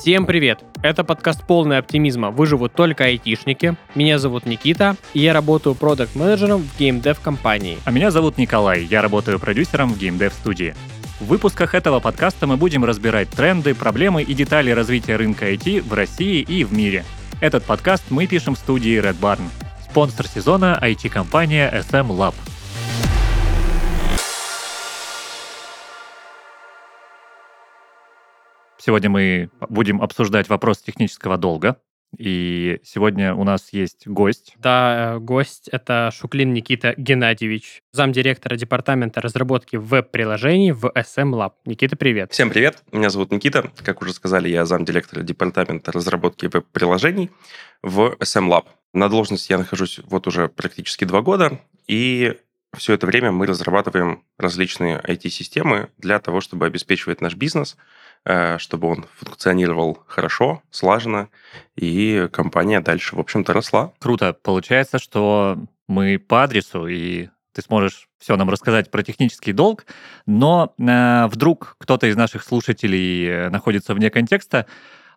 Всем привет! Это подкаст полный оптимизма «Выживут только айтишники». Меня зовут Никита, и я работаю продакт-менеджером в геймдев компании. А меня зовут Николай, я работаю продюсером в геймдев студии. В выпусках этого подкаста мы будем разбирать тренды, проблемы и детали развития рынка IT в России и в мире. Этот подкаст мы пишем в студии Red Barn. Спонсор сезона IT-компания SM Lab – Сегодня мы будем обсуждать вопрос технического долга. И сегодня у нас есть гость. Да, э, гость — это Шуклин Никита Геннадьевич, замдиректора департамента разработки веб-приложений в SM Lab. Никита, привет. Всем привет, меня зовут Никита. Как уже сказали, я замдиректора департамента разработки веб-приложений в SM Lab. На должности я нахожусь вот уже практически два года, и все это время мы разрабатываем различные IT-системы для того, чтобы обеспечивать наш бизнес — чтобы он функционировал хорошо, слаженно, и компания дальше, в общем-то, росла. Круто. Получается, что мы по адресу, и ты сможешь все нам рассказать про технический долг, но э, вдруг кто-то из наших слушателей э, находится вне контекста,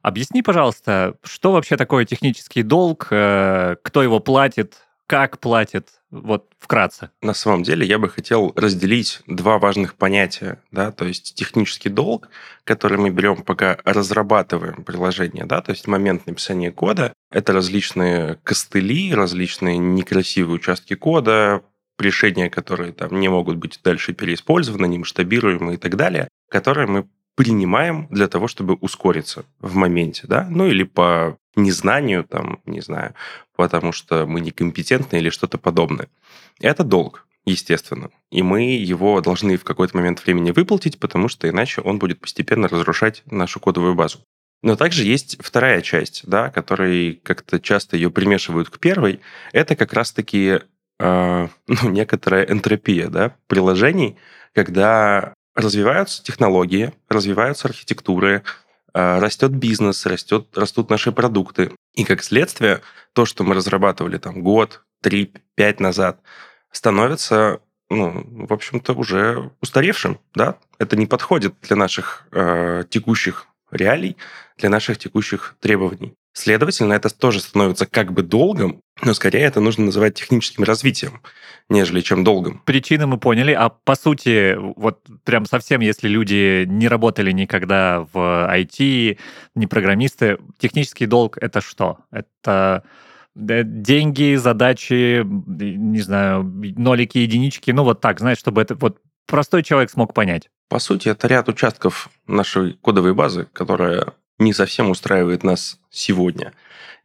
Объясни, пожалуйста, что вообще такое технический долг, э, кто его платит, как платит, вот вкратце. На самом деле я бы хотел разделить два важных понятия, да, то есть технический долг, который мы берем, пока разрабатываем приложение, да, то есть момент написания кода, это различные костыли, различные некрасивые участки кода, решения, которые там не могут быть дальше переиспользованы, не масштабируемы и так далее, которые мы принимаем для того, чтобы ускориться в моменте, да, ну или по незнанию, там, не знаю, потому что мы некомпетентны или что-то подобное. Это долг, естественно. И мы его должны в какой-то момент времени выплатить, потому что иначе он будет постепенно разрушать нашу кодовую базу. Но также есть вторая часть, да, которой как-то часто ее примешивают к первой. Это как раз-таки э, ну, некоторая энтропия да, приложений, когда развиваются технологии, развиваются архитектуры, а, растет бизнес, растет, растут наши продукты. И как следствие, то, что мы разрабатывали там год, три, пять назад, становится, ну, в общем-то, уже устаревшим, да? Это не подходит для наших э, текущих реалий, для наших текущих требований. Следовательно, это тоже становится как бы долгом, но скорее это нужно называть техническим развитием, нежели чем долгом. Причины мы поняли, а по сути, вот прям совсем, если люди не работали никогда в IT, не программисты, технический долг — это что? Это деньги, задачи, не знаю, нолики, единички, ну вот так, знаешь, чтобы это вот простой человек смог понять. По сути, это ряд участков нашей кодовой базы, которая не совсем устраивает нас сегодня.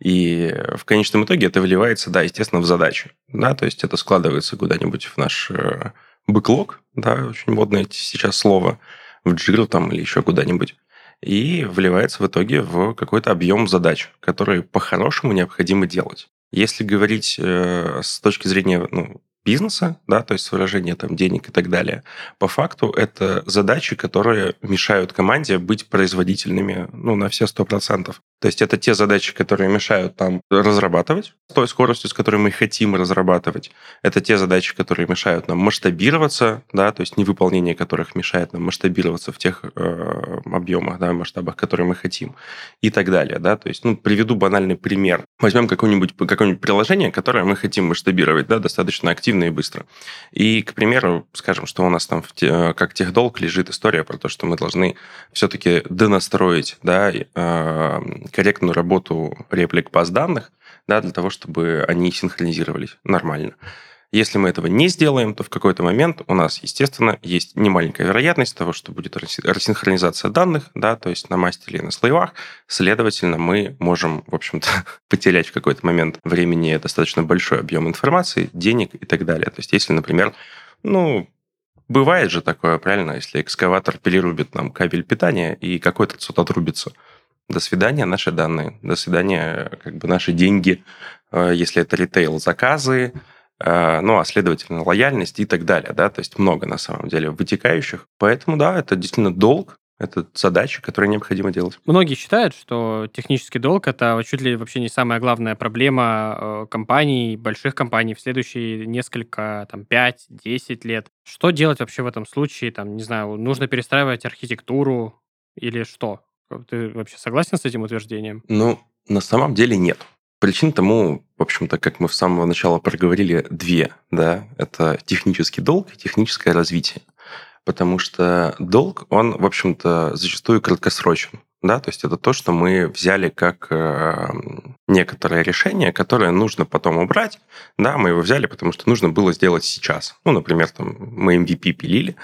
И в конечном итоге это выливается, да, естественно, в задачи. Да, то есть это складывается куда-нибудь в наш э, бэклог, да, очень модное сейчас слово, в Jira там или еще куда-нибудь. И вливается в итоге в какой-то объем задач, которые по-хорошему необходимо делать. Если говорить э, с точки зрения ну, бизнеса, да, то есть с там денег и так далее, по факту это задачи, которые мешают команде быть производительными ну, на все сто процентов. То есть это те задачи, которые мешают там разрабатывать с той скоростью, с которой мы хотим разрабатывать. Это те задачи, которые мешают нам масштабироваться, да, то есть невыполнение которых мешает нам масштабироваться в тех э, объемах, да, масштабах, которые мы хотим и так далее, да. То есть, ну, приведу банальный пример. Возьмем какое-нибудь какое приложение, которое мы хотим масштабировать, да, достаточно активно и быстро. И, к примеру, скажем, что у нас там в те, как техдолг лежит история про то, что мы должны все-таки донастроить, да, э, корректную работу реплик баз данных, да, для того, чтобы они синхронизировались нормально. Если мы этого не сделаем, то в какой-то момент у нас, естественно, есть немаленькая вероятность того, что будет рассинхронизация данных, да, то есть на мастере и на слоевах. Следовательно, мы можем, в общем-то, потерять в какой-то момент времени достаточно большой объем информации, денег и так далее. То есть если, например, ну, бывает же такое, правильно, если экскаватор перерубит нам кабель питания и какой-то цот отрубится – до свидания, наши данные. До свидания, как бы наши деньги, э, если это ритейл, заказы, э, ну, а следовательно, лояльность и так далее, да, то есть много на самом деле вытекающих. Поэтому, да, это действительно долг, это задача, которую необходимо делать. Многие считают, что технический долг это чуть ли вообще не самая главная проблема э, компаний, больших компаний в следующие несколько, там, 5-10 лет. Что делать вообще в этом случае? Там, не знаю, нужно перестраивать архитектуру или что? Ты вообще согласен с этим утверждением? Ну, на самом деле нет. Причин тому, в общем-то, как мы с самого начала проговорили, две. Да? Это технический долг и техническое развитие. Потому что долг, он, в общем-то, зачастую краткосрочен. Да? То есть это то, что мы взяли как э, некоторое решение, которое нужно потом убрать. Да, мы его взяли, потому что нужно было сделать сейчас. Ну, например, там, мы MVP пилили,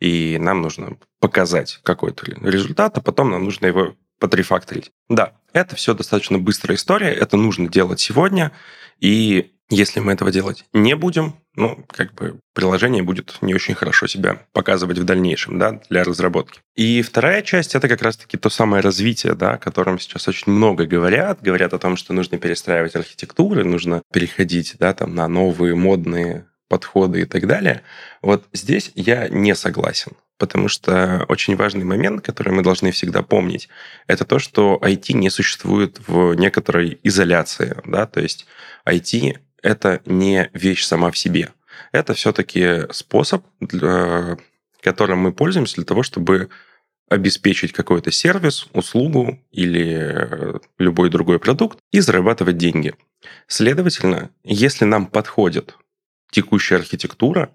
и нам нужно показать какой-то результат, а потом нам нужно его подрефакторить. Да, это все достаточно быстрая история, это нужно делать сегодня, и если мы этого делать не будем, ну, как бы приложение будет не очень хорошо себя показывать в дальнейшем, да, для разработки. И вторая часть — это как раз-таки то самое развитие, да, о котором сейчас очень много говорят. Говорят о том, что нужно перестраивать архитектуры, нужно переходить, да, там, на новые модные подходы и так далее. Вот здесь я не согласен. Потому что очень важный момент, который мы должны всегда помнить, это то, что IT не существует в некоторой изоляции. Да? То есть IT — это не вещь сама в себе. Это все-таки способ, для, которым мы пользуемся для того, чтобы обеспечить какой-то сервис, услугу или любой другой продукт и зарабатывать деньги. Следовательно, если нам подходит текущая архитектура,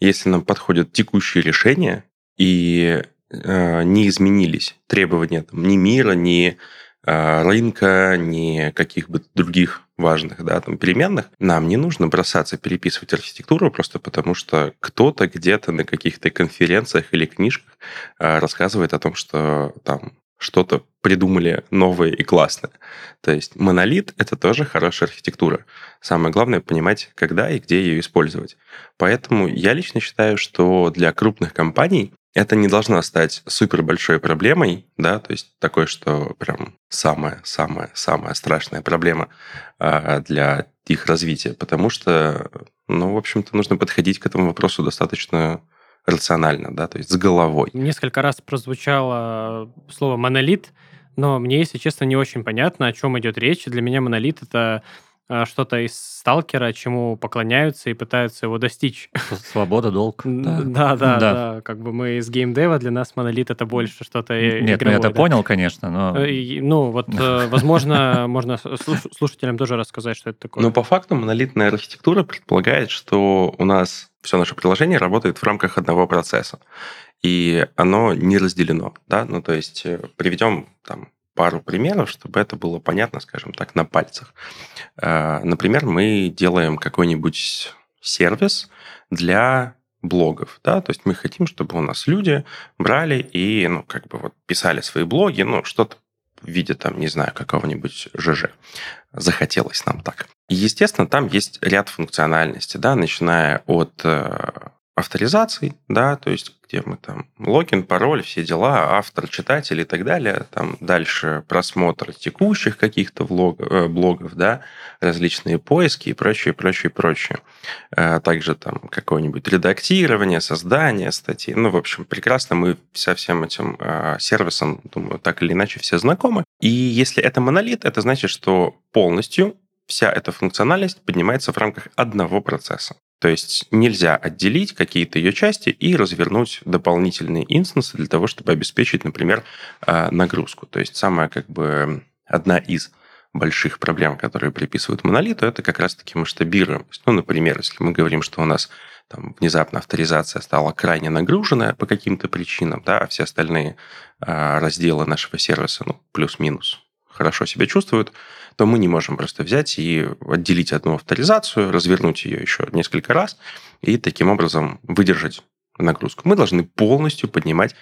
если нам подходят текущие решения, и э, не изменились требования там, ни мира, ни э, рынка, ни каких бы других важных да, там, переменных, нам не нужно бросаться переписывать архитектуру просто потому, что кто-то где-то на каких-то конференциях или книжках э, рассказывает о том, что там что-то придумали новое и классное. То есть монолит — это тоже хорошая архитектура. Самое главное — понимать, когда и где ее использовать. Поэтому я лично считаю, что для крупных компаний это не должно стать супер большой проблемой, да, то есть такой, что прям самая-самая-самая страшная проблема а, для их развития, потому что, ну, в общем-то, нужно подходить к этому вопросу достаточно рационально, да, то есть с головой. Несколько раз прозвучало слово монолит, но мне, если честно, не очень понятно, о чем идет речь. Для меня монолит это что-то из сталкера, чему поклоняются и пытаются его достичь. Свобода, долг. Да, да, да. да. Как бы мы из геймдева, для нас монолит это больше что-то Нет, ну я это да. понял, конечно, но... Э, ну, вот, э, возможно, можно слушателям тоже рассказать, что это такое. Ну, по факту монолитная архитектура предполагает, что у нас все наше приложение работает в рамках одного процесса. И оно не разделено, да, ну, то есть э, приведем там пару примеров, чтобы это было понятно, скажем так, на пальцах. Э, например, мы делаем какой-нибудь сервис для блогов, да, то есть мы хотим, чтобы у нас люди брали и, ну, как бы вот писали свои блоги, ну, что-то в виде, там, не знаю, какого-нибудь ЖЖ. Захотелось нам так. И, естественно, там есть ряд функциональности, да, начиная от э, авторизаций, да, то есть где мы там логин, пароль, все дела, автор, читатель и так далее, там дальше просмотр текущих каких-то влог, э, блогов, да, различные поиски и прочее, прочее, прочее. Э, также там какое-нибудь редактирование, создание статьи. Ну, в общем, прекрасно мы со всем этим э, сервисом, думаю, так или иначе все знакомы. И если это монолит, это значит, что полностью вся эта функциональность поднимается в рамках одного процесса. То есть нельзя отделить какие-то ее части и развернуть дополнительные инстансы для того, чтобы обеспечить, например, а, нагрузку. То есть самая как бы одна из больших проблем, которые приписывают монолиту, это как раз-таки масштабируемость. Ну, например, если мы говорим, что у нас там, внезапно авторизация стала крайне нагруженная по каким-то причинам, да, а все остальные а, разделы нашего сервиса, ну, плюс-минус, хорошо себя чувствуют, то мы не можем просто взять и отделить одну авторизацию, развернуть ее еще несколько раз и таким образом выдержать нагрузку. Мы должны полностью поднимать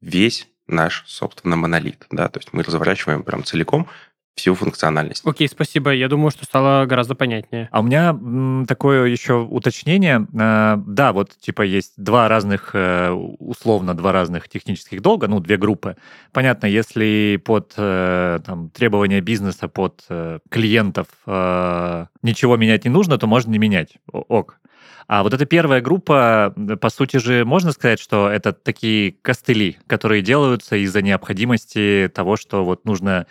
весь наш, собственно, монолит. Да? То есть мы разворачиваем прям целиком всю функциональность. Окей, спасибо. Я думаю, что стало гораздо понятнее. А у меня м, такое еще уточнение. Э, да, вот типа есть два разных, э, условно, два разных технических долга, ну, две группы. Понятно, если под э, там, требования бизнеса, под э, клиентов э, ничего менять не нужно, то можно не менять. Ок. А вот эта первая группа, по сути же, можно сказать, что это такие костыли, которые делаются из-за необходимости того, что вот нужно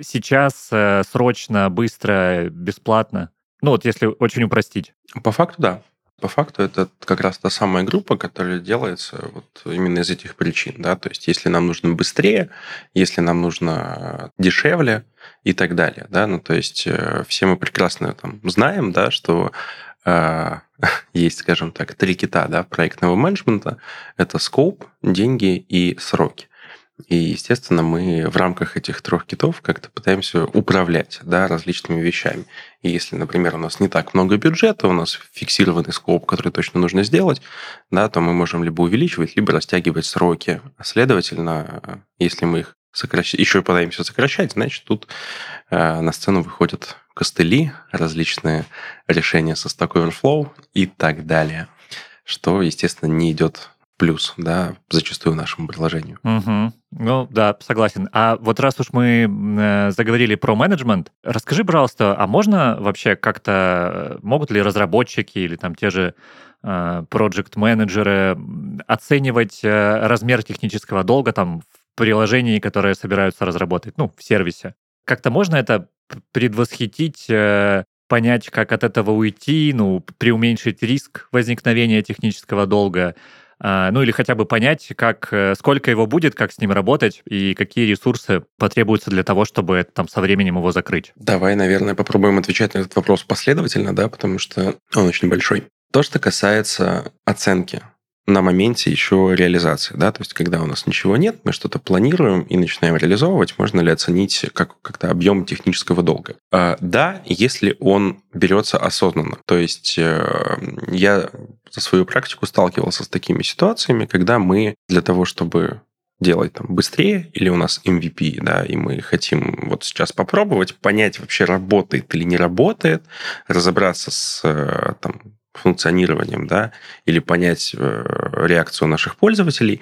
сейчас э, срочно, быстро, бесплатно. Ну вот если очень упростить. По факту, да. По факту это как раз та самая группа, которая делается вот именно из этих причин, да, то есть если нам нужно быстрее, если нам нужно дешевле и так далее, да, ну то есть э, все мы прекрасно там знаем, да, что э, есть, скажем так, три кита, да, проектного менеджмента, это скоп, деньги и сроки. И, естественно, мы в рамках этих трех китов как-то пытаемся управлять да, различными вещами. И если, например, у нас не так много бюджета, у нас фиксированный скоп, который точно нужно сделать, да, то мы можем либо увеличивать, либо растягивать сроки. Следовательно, если мы их сокращать, еще и пытаемся сокращать, значит, тут э, на сцену выходят костыли, различные решения со Stack Overflow и так далее, что, естественно, не идет плюс, да, зачастую нашему приложению. Угу. Ну, да, согласен. А вот раз уж мы э, заговорили про менеджмент, расскажи, пожалуйста, а можно вообще как-то, э, могут ли разработчики или там те же проект-менеджеры оценивать э, размер технического долга там в приложении, которое собираются разработать, ну, в сервисе? Как-то можно это предвосхитить, понять, как от этого уйти, ну, преуменьшить риск возникновения технического долга, ну или хотя бы понять, как, э, сколько его будет, как с ним работать и какие ресурсы потребуются для того, чтобы там со временем его закрыть. Давай, наверное, попробуем отвечать на этот вопрос последовательно, да, потому что он очень большой. То, что касается оценки на моменте еще реализации, да, то есть когда у нас ничего нет, мы что-то планируем и начинаем реализовывать, можно ли оценить как, как-то объем технического долга? А, да, если он берется осознанно, то есть э, я за свою практику сталкивался с такими ситуациями, когда мы для того, чтобы делать там быстрее, или у нас MVP, да, и мы хотим вот сейчас попробовать, понять вообще, работает или не работает, разобраться с э, там, функционированием, да, или понять э, реакцию наших пользователей,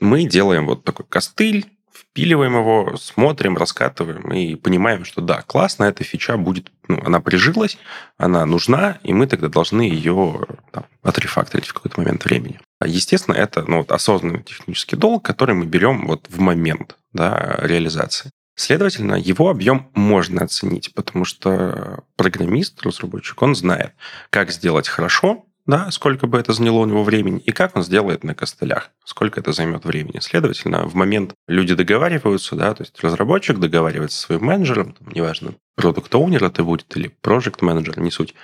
мы делаем вот такой костыль, впиливаем его, смотрим, раскатываем и понимаем, что да, классно, эта фича будет, ну, она прижилась, она нужна, и мы тогда должны ее там, отрефакторить в какой-то момент времени. Естественно, это ну, вот осознанный технический долг, который мы берем вот в момент да, реализации. Следовательно, его объем можно оценить, потому что программист, разработчик, он знает, как сделать хорошо, да, сколько бы это заняло у него времени, и как он сделает на костылях, сколько это займет времени. Следовательно, в момент люди договариваются, да, то есть разработчик договаривается со своим менеджером, там, неважно, продукт оунер это будет или project менеджер, не суть,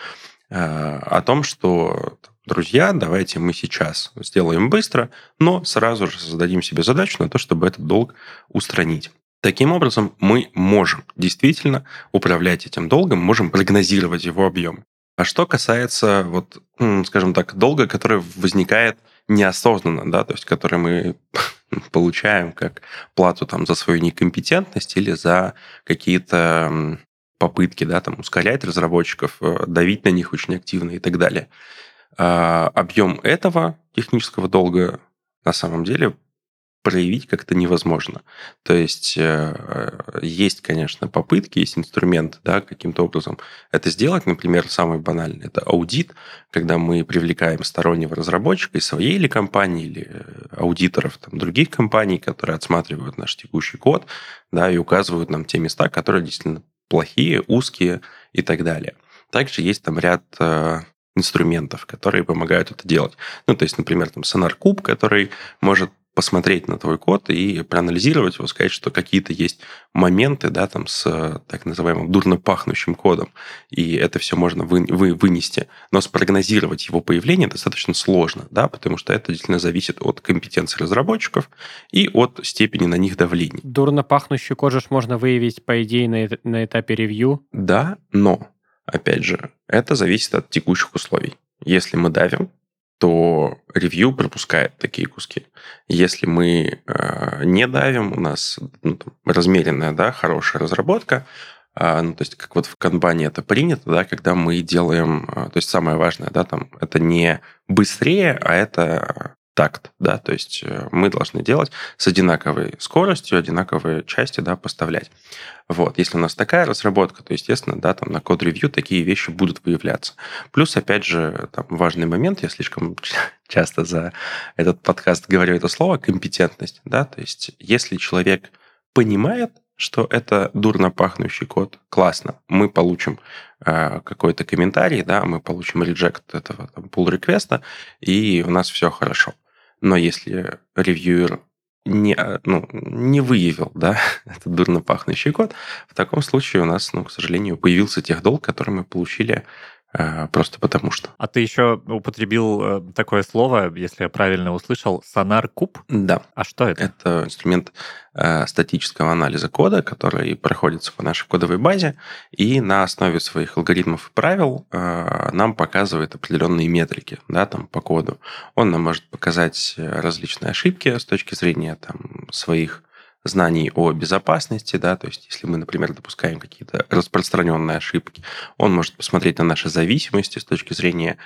э, о том, что друзья, давайте мы сейчас сделаем быстро, но сразу же создадим себе задачу на то, чтобы этот долг устранить. Таким образом, мы можем действительно управлять этим долгом, можем прогнозировать его объем. А что касается, вот, скажем так, долга, который возникает неосознанно, да, то есть который мы получаем как плату там за свою некомпетентность или за какие-то попытки, да, там ускорять разработчиков, э, давить на них очень активно и так далее. А объем этого технического долга на самом деле проявить как-то невозможно. То есть э, есть, конечно, попытки, есть инструменты, да, каким-то образом это сделать. Например, самый банальный – это аудит, когда мы привлекаем стороннего разработчика из своей или компании, или э, аудиторов там, других компаний, которые отсматривают наш текущий код, да, и указывают нам те места, которые действительно плохие, узкие и так далее. Также есть там ряд э, инструментов, которые помогают это делать. Ну, то есть, например, там Cube, который может посмотреть на твой код и проанализировать его, сказать, что какие-то есть моменты, да, там с так называемым дурно пахнущим кодом, и это все можно вы, вы, вынести. Но спрогнозировать его появление достаточно сложно, да, потому что это действительно зависит от компетенции разработчиков и от степени на них давления. Дурно пахнущий код же можно выявить, по идее, на, на этапе ревью. Да, но, опять же, это зависит от текущих условий. Если мы давим, то ревью пропускает такие куски. Если мы э, не давим, у нас ну, там, размеренная, да, хорошая разработка, э, ну, то есть как вот в канбане это принято, да, когда мы делаем, э, то есть самое важное, да, там, это не быстрее, а это такт, да, то есть э, мы должны делать с одинаковой скоростью, одинаковые части, да, поставлять. Вот, если у нас такая разработка, то, естественно, да, там на код-ревью такие вещи будут выявляться. Плюс, опять же, там важный момент, я слишком часто за этот подкаст говорю это слово, компетентность, да, то есть если человек понимает, что это дурно пахнущий код, классно, мы получим э, какой-то комментарий, да, мы получим реджект этого pull реквеста и у нас все хорошо. Но если ревьюер не, э, ну, не выявил, да, этот дурно пахнущий код, в таком случае у нас, ну, к сожалению, появился тех долг, который мы получили просто потому что. А ты еще употребил э, такое слово, если я правильно услышал, сонар куб? Да. А что это? Это инструмент э, статического анализа кода, который проходится по нашей кодовой базе, и на основе своих алгоритмов и правил э, нам показывает определенные метрики да, там, по коду. Он нам может показать различные ошибки с точки зрения там, своих знаний о безопасности, да, то есть если мы, например, допускаем какие-то распространенные ошибки, он может посмотреть на наши зависимости с точки зрения,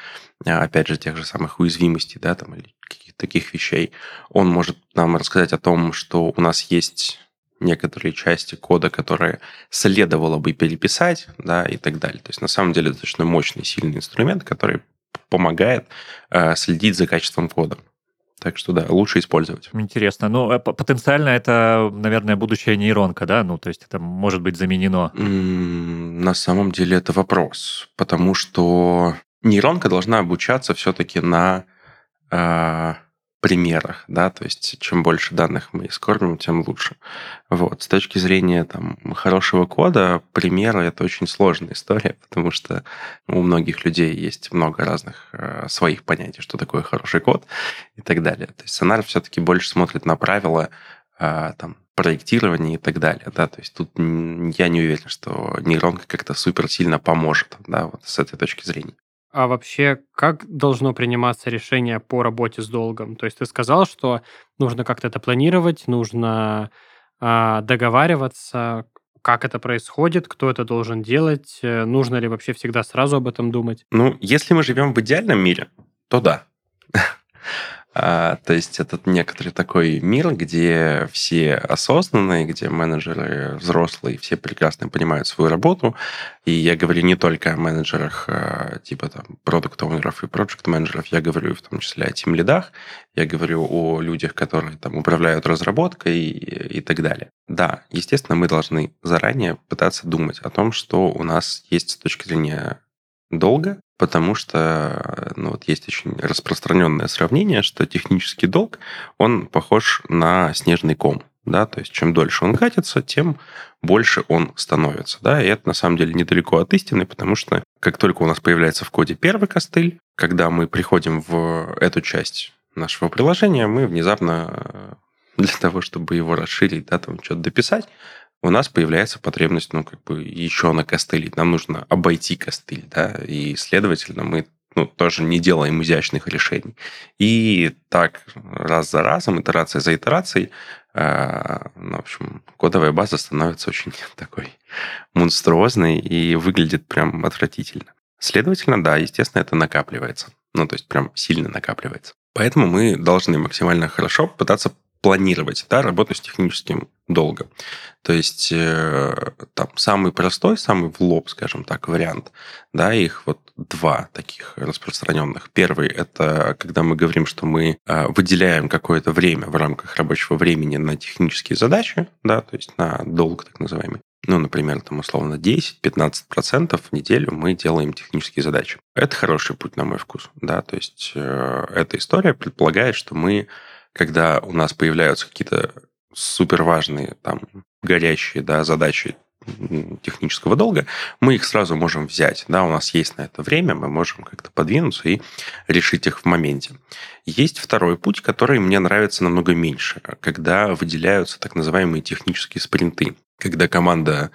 а, опять же, тех же самых уязвимостей, да, там, или каких-то таких вещей. Он может нам рассказать о том, что у нас есть некоторые части кода, которые следовало бы переписать, да, и так далее. То есть, на самом деле, достаточно мощный, сильный инструмент, который помогает э, следить за качеством кода. Так что да, лучше использовать. Интересно. Ну, э, потенциально это, наверное, будущая нейронка, да? Ну, то есть это может быть заменено. На самом деле это вопрос, потому что нейронка должна обучаться все-таки на а, примерах, да, то есть чем больше данных мы скормим, тем лучше. Вот. С точки зрения там, хорошего кода, примеры — это очень сложная история, потому что у многих людей есть много разных э, своих понятий, что такое хороший код и так далее. То есть сценарий все-таки больше смотрит на правила э, там, проектирования и так далее, да, то есть тут я не уверен, что нейронка как-то супер сильно поможет, да, вот с этой точки зрения. А вообще, как должно приниматься решение по работе с долгом? То есть ты сказал, что нужно как-то это планировать, нужно а, договариваться, как это происходит, кто это должен делать, э, нужно ли вообще всегда сразу об этом думать? Ну, если мы живем в идеальном мире, то да. А, то есть это некоторый такой мир, где все осознанные, где менеджеры взрослые, все прекрасно понимают свою работу. И я говорю не только о менеджерах а, типа там продукт и проект менеджеров я говорю в том числе о тим лидах, я говорю о людях, которые там управляют разработкой и, и так далее. Да, естественно, мы должны заранее пытаться думать о том, что у нас есть с точки зрения долга, потому что ну, вот есть очень распространенное сравнение, что технический долг, он похож на снежный ком. Да, то есть чем дольше он катится, тем больше он становится. Да, и это на самом деле недалеко от истины, потому что как только у нас появляется в коде первый костыль, когда мы приходим в эту часть нашего приложения, мы внезапно для того, чтобы его расширить, да, там что-то дописать, у нас появляется потребность, ну, как бы еще на костыле. Нам нужно обойти костыль, да, и, следовательно, мы ну, тоже не делаем изящных решений. И так раз за разом, итерация за итерацией, э, ну, в общем, кодовая база становится очень такой монструозной и выглядит прям отвратительно. Следовательно, да, естественно, это накапливается. Ну, то есть прям сильно накапливается. Поэтому мы должны максимально хорошо пытаться планировать да, работу с техническим долгом. То есть э, там самый простой, самый в лоб, скажем так, вариант, да, их вот два таких распространенных. Первый – это когда мы говорим, что мы э, выделяем какое-то время в рамках рабочего времени на технические задачи, да, то есть на долг так называемый. Ну, например, там условно 10-15% в неделю мы делаем технические задачи. Это хороший путь, на мой вкус, да, то есть э, эта история предполагает, что мы когда у нас появляются какие-то супер важные, там, горящие, да, задачи технического долга, мы их сразу можем взять. Да, у нас есть на это время, мы можем как-то подвинуться и решить их в моменте. Есть второй путь, который мне нравится намного меньше, когда выделяются так называемые технические спринты. Когда команда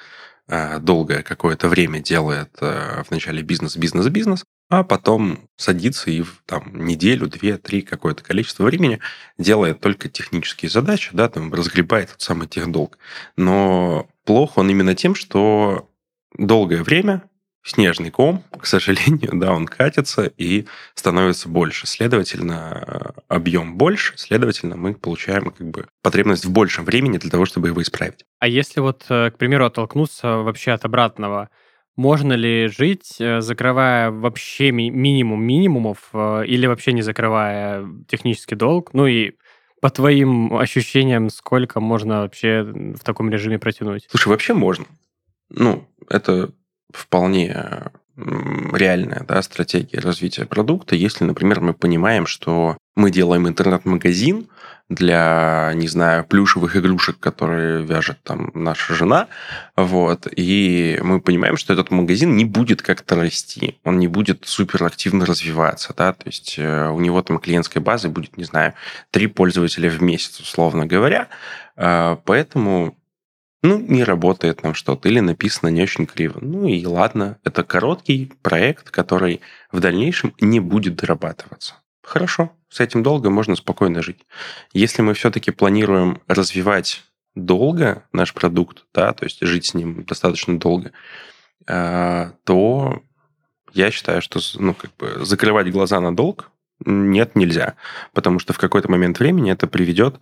а, долгое какое-то время делает а, вначале бизнес, бизнес, бизнес, а потом садится и в там, неделю, две, три, какое-то количество времени делает только технические задачи, да, там разгребает тот самый техдолг. Но плохо он именно тем, что долгое время снежный ком, к сожалению, да, он катится и становится больше. Следовательно, объем больше, следовательно, мы получаем как бы потребность в большем времени для того, чтобы его исправить. А если вот, э, к примеру, оттолкнуться вообще от обратного, можно ли жить, э, закрывая вообще ми- минимум минимумов э, или вообще не закрывая технический долг? Ну и по твоим ощущениям, сколько можно вообще в таком режиме протянуть? Слушай, вообще можно. Ну, это вполне реальная да, стратегия развития продукта, если, например, мы понимаем, что мы делаем интернет-магазин для, не знаю, плюшевых игрушек, которые вяжет там наша жена, вот, и мы понимаем, что этот магазин не будет как-то расти, он не будет супер активно развиваться, да, то есть э, у него там клиентской базы будет, не знаю, три пользователя в месяц, условно говоря, э, поэтому ну, не работает нам что-то, или написано не очень криво. Ну и ладно, это короткий проект, который в дальнейшем не будет дорабатываться. Хорошо, с этим долго можно спокойно жить. Если мы все-таки планируем развивать долго наш продукт, да, то есть жить с ним достаточно долго, а, то я считаю, что ну, как бы закрывать глаза на долг нет, нельзя. Потому что в какой-то момент времени это приведет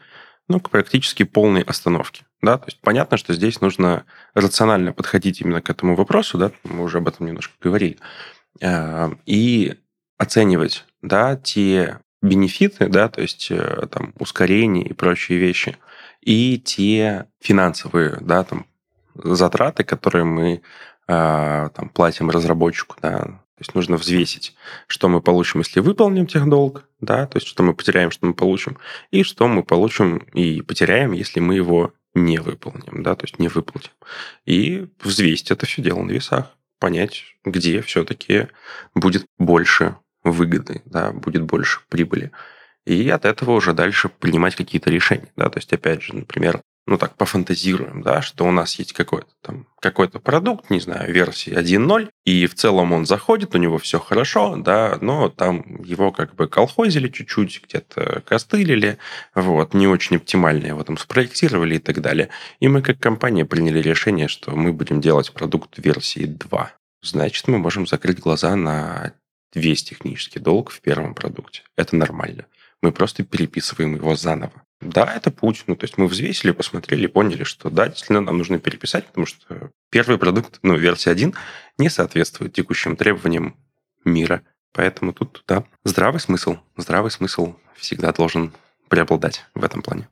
ну, к практически полной остановке. Да? То есть понятно, что здесь нужно рационально подходить именно к этому вопросу, да? мы уже об этом немножко говорили, а, и оценивать да, те бенефиты, да, то есть э, там ускорение и прочие вещи, и те финансовые, да, там затраты, которые мы а, там платим разработчику, да, то есть нужно взвесить, что мы получим, если выполним техдолг, да, то есть что мы потеряем, что мы получим, и что мы получим и потеряем, если мы его не выполним, да, то есть не выплатим. И взвесить это все дело на весах, понять, где все-таки будет больше выгоды, да, будет больше прибыли. И от этого уже дальше принимать какие-то решения. Да? То есть, опять же, например, ну так, пофантазируем, да, что у нас есть какой-то там какой-то продукт, не знаю, версии 1.0, и в целом он заходит, у него все хорошо, да, но там его как бы колхозили чуть-чуть, где-то костылили, вот, не очень оптимально его там спроектировали и так далее. И мы как компания приняли решение, что мы будем делать продукт версии 2. Значит, мы можем закрыть глаза на весь технический долг в первом продукте. Это нормально. Мы просто переписываем его заново. Да, это путь. Ну, то есть мы взвесили, посмотрели, поняли, что да, действительно нам нужно переписать, потому что первый продукт, ну, версия 1, не соответствует текущим требованиям мира. Поэтому тут, да, здравый смысл. Здравый смысл всегда должен преобладать в этом плане.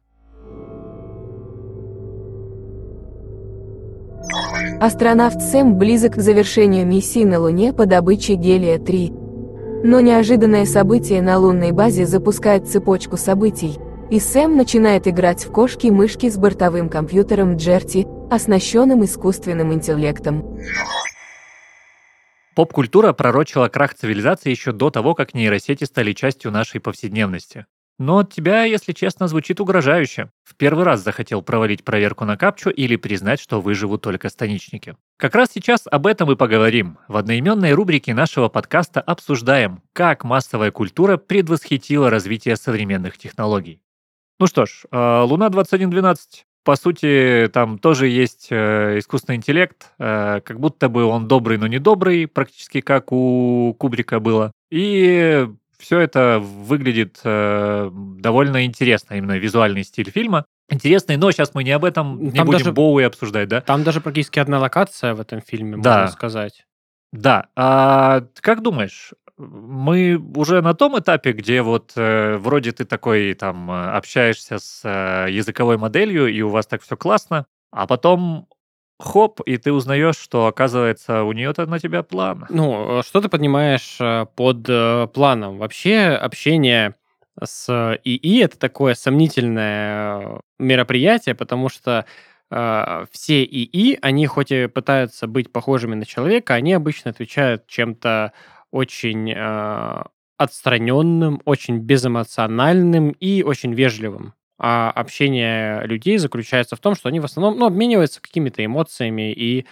Астронавт Сэм близок к завершению миссии на Луне по добыче гелия-3. Но неожиданное событие на лунной базе запускает цепочку событий – и Сэм начинает играть в кошки-мышки с бортовым компьютером Джерти, оснащенным искусственным интеллектом. Поп-культура пророчила крах цивилизации еще до того, как нейросети стали частью нашей повседневности. Но от тебя, если честно, звучит угрожающе. В первый раз захотел провалить проверку на капчу или признать, что выживут только станичники. Как раз сейчас об этом и поговорим. В одноименной рубрике нашего подкаста обсуждаем, как массовая культура предвосхитила развитие современных технологий. Ну что ж, а, Луна 2112 по сути, там тоже есть э, искусственный интеллект, э, как будто бы он добрый, но не добрый, практически как у Кубрика было. И все это выглядит э, довольно интересно, именно визуальный стиль фильма. Интересный, но сейчас мы не об этом не там будем даже, Боуи обсуждать, да? Там даже практически одна локация в этом фильме, да. можно сказать. Да. А как думаешь, мы уже на том этапе, где вот э, вроде ты такой там э, общаешься с э, языковой моделью, и у вас так все классно, а потом хоп, и ты узнаешь, что, оказывается, у нее-то на тебя план. Ну, э, что ты поднимаешь э, под планом? Вообще общение с ИИ — это такое сомнительное мероприятие, потому что э, все ИИ, они хоть и пытаются быть похожими на человека, они обычно отвечают чем-то очень э, отстраненным, очень безэмоциональным и очень вежливым. А общение людей заключается в том, что они в основном ну, обмениваются какими-то эмоциями и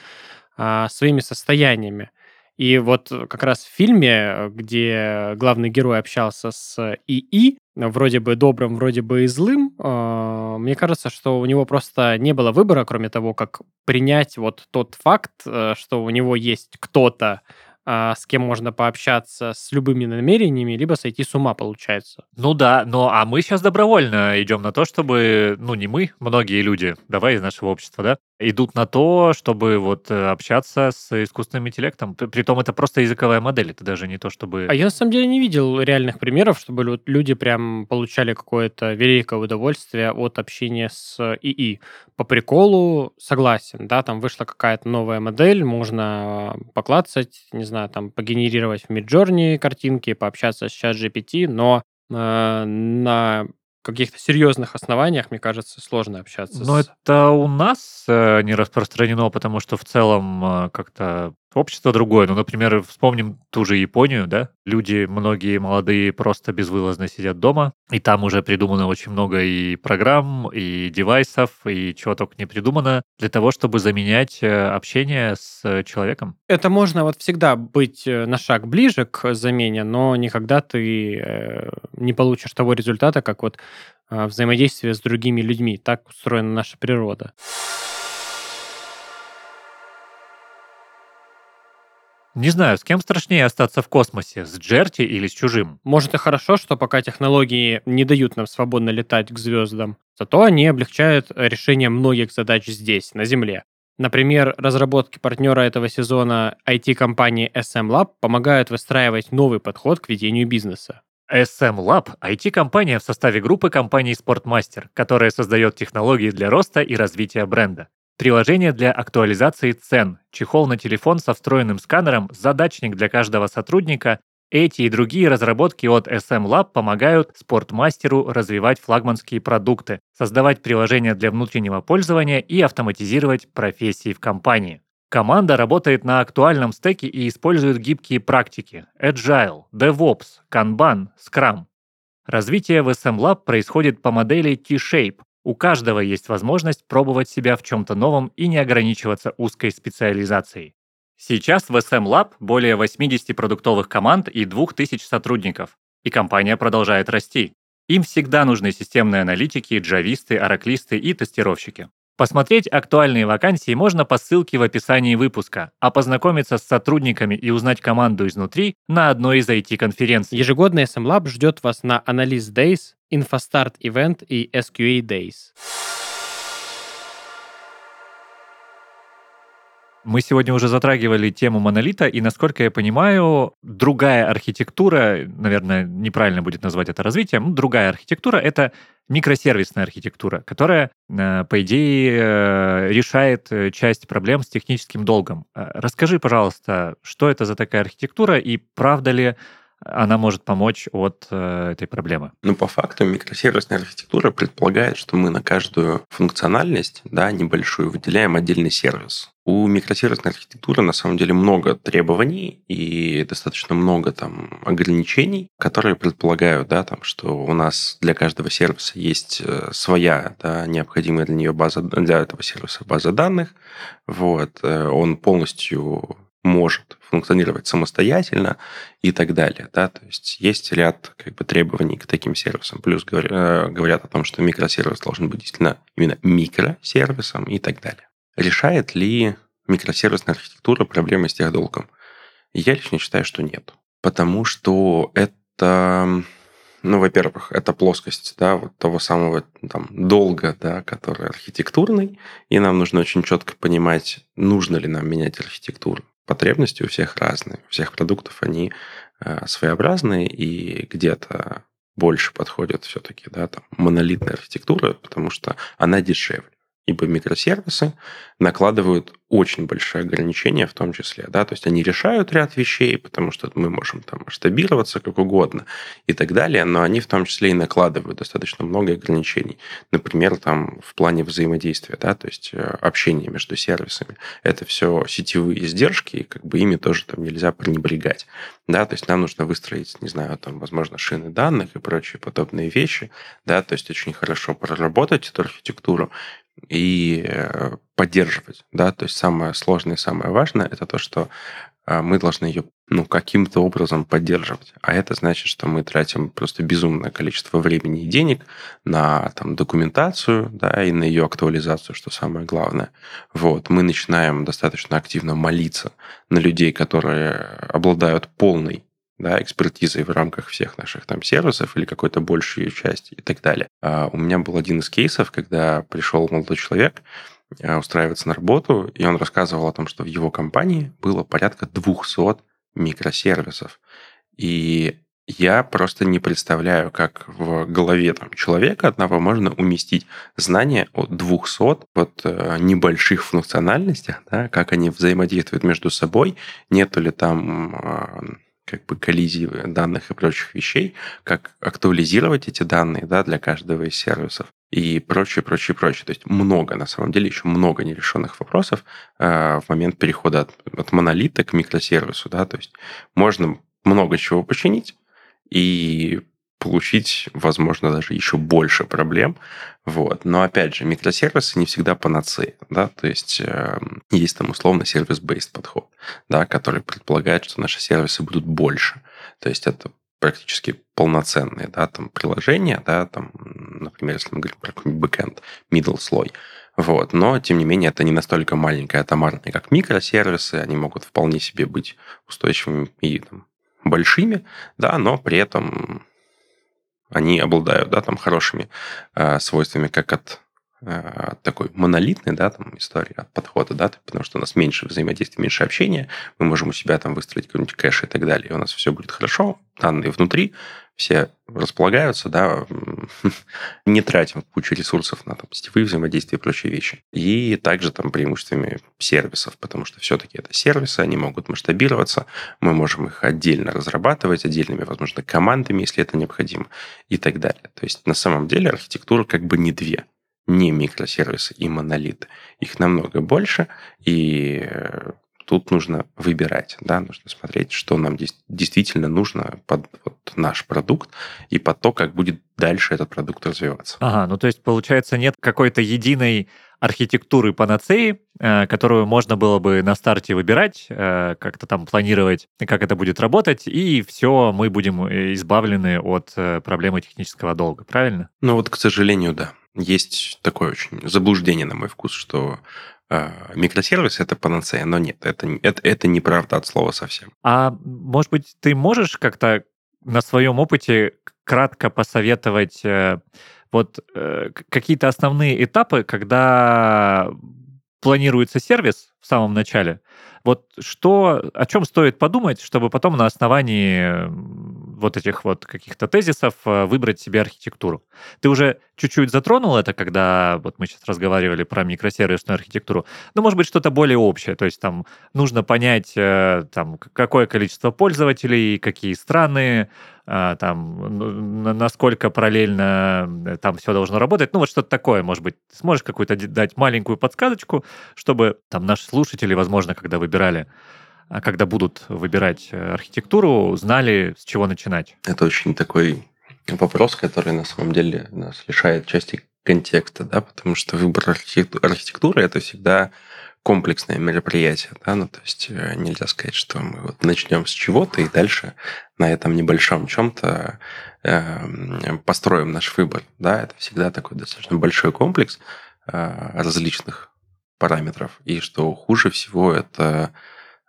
э, своими состояниями. И вот как раз в фильме, где главный герой общался с ИИ, вроде бы добрым, вроде бы и злым, э, мне кажется, что у него просто не было выбора, кроме того, как принять вот тот факт, э, что у него есть кто-то, а, с кем можно пообщаться с любыми намерениями, либо сойти с ума получается. Ну да, но а мы сейчас добровольно идем на то, чтобы, ну не мы, многие люди, давай из нашего общества, да, идут на то, чтобы вот э, общаться с искусственным интеллектом. Притом это просто языковая модель, это даже не то, чтобы... А я на самом деле не видел реальных примеров, чтобы люди прям получали какое-то великое удовольствие от общения с ИИ. По приколу согласен, да, там вышла какая-то новая модель, можно поклацать, не знаю, там погенерировать в Midjourney картинки, пообщаться с чат GPT, но э, на каких-то серьезных основаниях, мне кажется, сложно общаться. Но с... это у нас э, не распространено, потому что в целом э, как-то общество другое. Ну, например, вспомним ту же Японию, да? Люди, многие молодые, просто безвылазно сидят дома, и там уже придумано очень много и программ, и девайсов, и чего только не придумано для того, чтобы заменять э, общение с человеком. Это можно вот всегда быть э, на шаг ближе к замене, но никогда ты э, не получишь того результата, как вот взаимодействие с другими людьми. Так устроена наша природа. Не знаю, с кем страшнее остаться в космосе, с Джерти или с чужим? Может и хорошо, что пока технологии не дают нам свободно летать к звездам, зато они облегчают решение многих задач здесь, на Земле. Например, разработки партнера этого сезона IT-компании SM Lab помогают выстраивать новый подход к ведению бизнеса. SM Lab – IT-компания в составе группы компаний Sportmaster, которая создает технологии для роста и развития бренда. Приложение для актуализации цен, чехол на телефон со встроенным сканером, задачник для каждого сотрудника. Эти и другие разработки от SM Lab помогают спортмастеру развивать флагманские продукты, создавать приложения для внутреннего пользования и автоматизировать профессии в компании. Команда работает на актуальном стеке и использует гибкие практики Agile, DevOps, Kanban, Scrum. Развитие в SM Lab происходит по модели T-Shape, у каждого есть возможность пробовать себя в чем-то новом и не ограничиваться узкой специализацией. Сейчас в SM Lab более 80 продуктовых команд и 2000 сотрудников, и компания продолжает расти. Им всегда нужны системные аналитики, джависты, ораклисты и тестировщики. Посмотреть актуальные вакансии можно по ссылке в описании выпуска, а познакомиться с сотрудниками и узнать команду изнутри на одной из IT-конференций. Ежегодный SM Lab ждет вас на Analyst Days, InfoStart Event и SQA Days. Мы сегодня уже затрагивали тему монолита, и, насколько я понимаю, другая архитектура, наверное, неправильно будет назвать это развитием, другая архитектура — это микросервисная архитектура, которая, э, по идее, э, решает э, часть проблем с техническим долгом. Расскажи, пожалуйста, что это за такая архитектура, и правда ли она может помочь от этой проблемы? Ну, по факту, микросервисная архитектура предполагает, что мы на каждую функциональность, да, небольшую, выделяем отдельный сервис. У микросервисной архитектуры на самом деле много требований и достаточно много там ограничений, которые предполагают, да, там, что у нас для каждого сервиса есть э, своя, да, необходимая для нее база, для этого сервиса база данных. Вот, э, он полностью может функционировать самостоятельно и так далее. Да? То есть есть ряд как бы, требований к таким сервисам. Плюс э, говорят о том, что микросервис должен быть действительно именно микросервисом и так далее. Решает ли микросервисная архитектура проблемы с техдолгом? Я лично считаю, что нет. Потому что это ну, во-первых, это плоскость, да, вот того самого там долга, да, который архитектурный, и нам нужно очень четко понимать, нужно ли нам менять архитектуру потребности у всех разные. У всех продуктов они э, своеобразные, и где-то больше подходит все-таки да, там, монолитная архитектура, потому что она дешевле ибо микросервисы накладывают очень большие ограничения в том числе, да, то есть они решают ряд вещей, потому что мы можем там масштабироваться как угодно и так далее, но они в том числе и накладывают достаточно много ограничений. Например, там в плане взаимодействия, да, то есть э, общение между сервисами. Это все сетевые издержки, и как бы ими тоже там нельзя пренебрегать, да, то есть нам нужно выстроить, не знаю, там, возможно, шины данных и прочие подобные вещи, да, то есть очень хорошо проработать эту архитектуру, и э, поддерживать, да, то есть самое сложное и самое важное это то, что а, мы должны ее ну, каким-то образом поддерживать. А это значит, что мы тратим просто безумное количество времени и денег на там, документацию, да, и на ее актуализацию, что самое главное. Вот. Мы начинаем достаточно активно молиться на людей, которые обладают полной да, экспертизой в рамках всех наших там сервисов или какой-то большей ее части и так далее. А у меня был один из кейсов, когда пришел молодой человек, а, устраиваться на работу, и он рассказывал о том, что в его компании было порядка 200 микросервисов. И я просто не представляю, как в голове там, человека одного можно уместить знания о 200 вот, э, небольших функциональностях, да, как они взаимодействуют между собой, нету ли там э, как бы коллизии данных и прочих вещей, как актуализировать эти данные да, для каждого из сервисов и прочее, прочее, прочее. То есть много, на самом деле, еще много нерешенных вопросов э, в момент перехода от, от монолита к микросервису. Да? То есть можно много чего починить, и получить, возможно, даже еще больше проблем. Вот. Но, опять же, микросервисы не всегда панацея. Да? То есть э, есть там условно сервис-based подход, да, который предполагает, что наши сервисы будут больше. То есть это практически полноценные да, там, приложения, да, там, например, если мы говорим про какой-нибудь бэкэнд, middle слой. Вот. Но, тем не менее, это не настолько маленькое атомарное, как микросервисы. Они могут вполне себе быть устойчивыми и там, большими, да, но при этом они обладают, да, там хорошими э, свойствами, как от э, такой монолитной, да, там истории от подхода, да, потому что у нас меньше взаимодействия, меньше общения, мы можем у себя там выстроить какой-нибудь кэш и так далее, и у нас все будет хорошо, данные внутри, все располагаются, да, не тратим кучу ресурсов на там, сетевые взаимодействия и прочие вещи. И также там преимуществами сервисов, потому что все-таки это сервисы, они могут масштабироваться, мы можем их отдельно разрабатывать, отдельными, возможно, командами, если это необходимо, и так далее. То есть на самом деле архитектура как бы не две не микросервисы и монолиты. Их намного больше, и э, тут нужно выбирать, да, нужно смотреть, что нам действительно нужно под вот наш продукт и под то, как будет дальше этот продукт развиваться. Ага, ну то есть получается нет какой-то единой архитектуры панацеи, э, которую можно было бы на старте выбирать, э, как-то там планировать, как это будет работать, и все, мы будем избавлены от проблемы технического долга, правильно? Ну вот, к сожалению, да. Есть такое очень заблуждение, на мой вкус, что э, микросервис это панацея, но нет, это, это, это неправда от слова совсем. А может быть, ты можешь как-то на своем опыте кратко посоветовать э, вот э, какие-то основные этапы, когда планируется сервис в самом начале, вот что, о чем стоит подумать, чтобы потом на основании вот этих вот каких-то тезисов э, выбрать себе архитектуру? Ты уже чуть-чуть затронул это, когда вот мы сейчас разговаривали про микросервисную архитектуру. Ну, может быть, что-то более общее. То есть там нужно понять, э, там, какое количество пользователей, какие страны, э, там, ну, насколько параллельно там все должно работать. Ну, вот что-то такое, может быть. Сможешь какую-то дать маленькую подсказочку, чтобы там наши слушатели, возможно, когда выбирали, а когда будут выбирать э, архитектуру, знали, с чего начинать? Это очень такой вопрос, который на самом деле нас лишает части контекста, да, потому что выбор архитектуры это всегда комплексное мероприятие, да, ну то есть э, нельзя сказать, что мы вот начнем с чего-то и дальше на этом небольшом чем-то э, построим наш выбор, да, это всегда такой достаточно большой комплекс э, различных параметров. И что хуже всего, это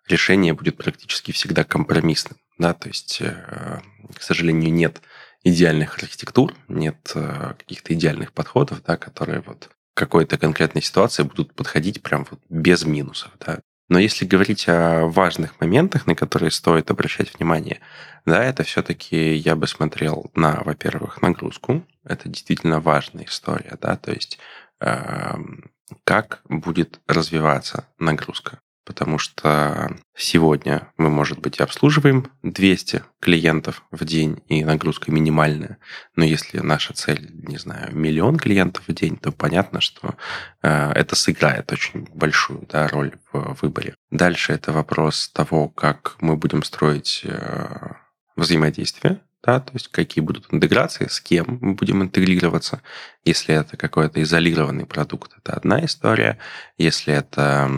решение будет практически всегда компромиссным. Да? То есть, э, к сожалению, нет идеальных архитектур, нет э, каких-то идеальных подходов, да, которые вот какой-то конкретной ситуации будут подходить прям вот без минусов. Да? Но если говорить о важных моментах, на которые стоит обращать внимание, да, это все-таки я бы смотрел на, во-первых, нагрузку. Это действительно важная история, да, то есть эм, как будет развиваться нагрузка. Потому что сегодня мы, может быть, обслуживаем 200 клиентов в день, и нагрузка минимальная. Но если наша цель, не знаю, миллион клиентов в день, то понятно, что э, это сыграет очень большую да, роль в выборе. Дальше это вопрос того, как мы будем строить э, взаимодействие да, то есть какие будут интеграции, с кем мы будем интегрироваться. Если это какой-то изолированный продукт, это одна история. Если это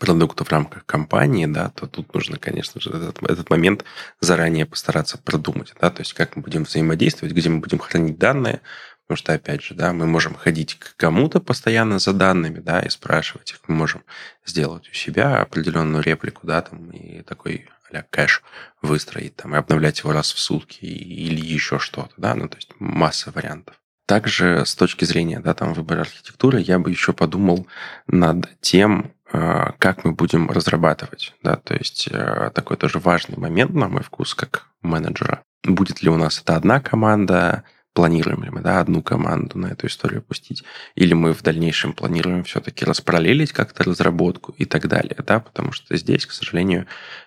продукта в рамках компании, да, то тут нужно, конечно же, этот, этот момент заранее постараться продумать, да, то есть как мы будем взаимодействовать, где мы будем хранить данные, потому что, опять же, да, мы можем ходить к кому-то постоянно за данными, да, и спрашивать их, мы можем сделать у себя определенную реплику, да, там, и такой а кэш выстроить, там, и обновлять его раз в сутки или еще что-то, да, ну, то есть масса вариантов. Также с точки зрения да, там, выбора архитектуры я бы еще подумал над тем, э, как мы будем разрабатывать. Да? То есть э, такой тоже важный момент, на мой вкус, как менеджера. Будет ли у нас это одна команда, планируем ли мы да, одну команду на эту историю пустить, или мы в дальнейшем планируем все-таки распараллелить как-то разработку и так далее, да, потому что здесь, к сожалению,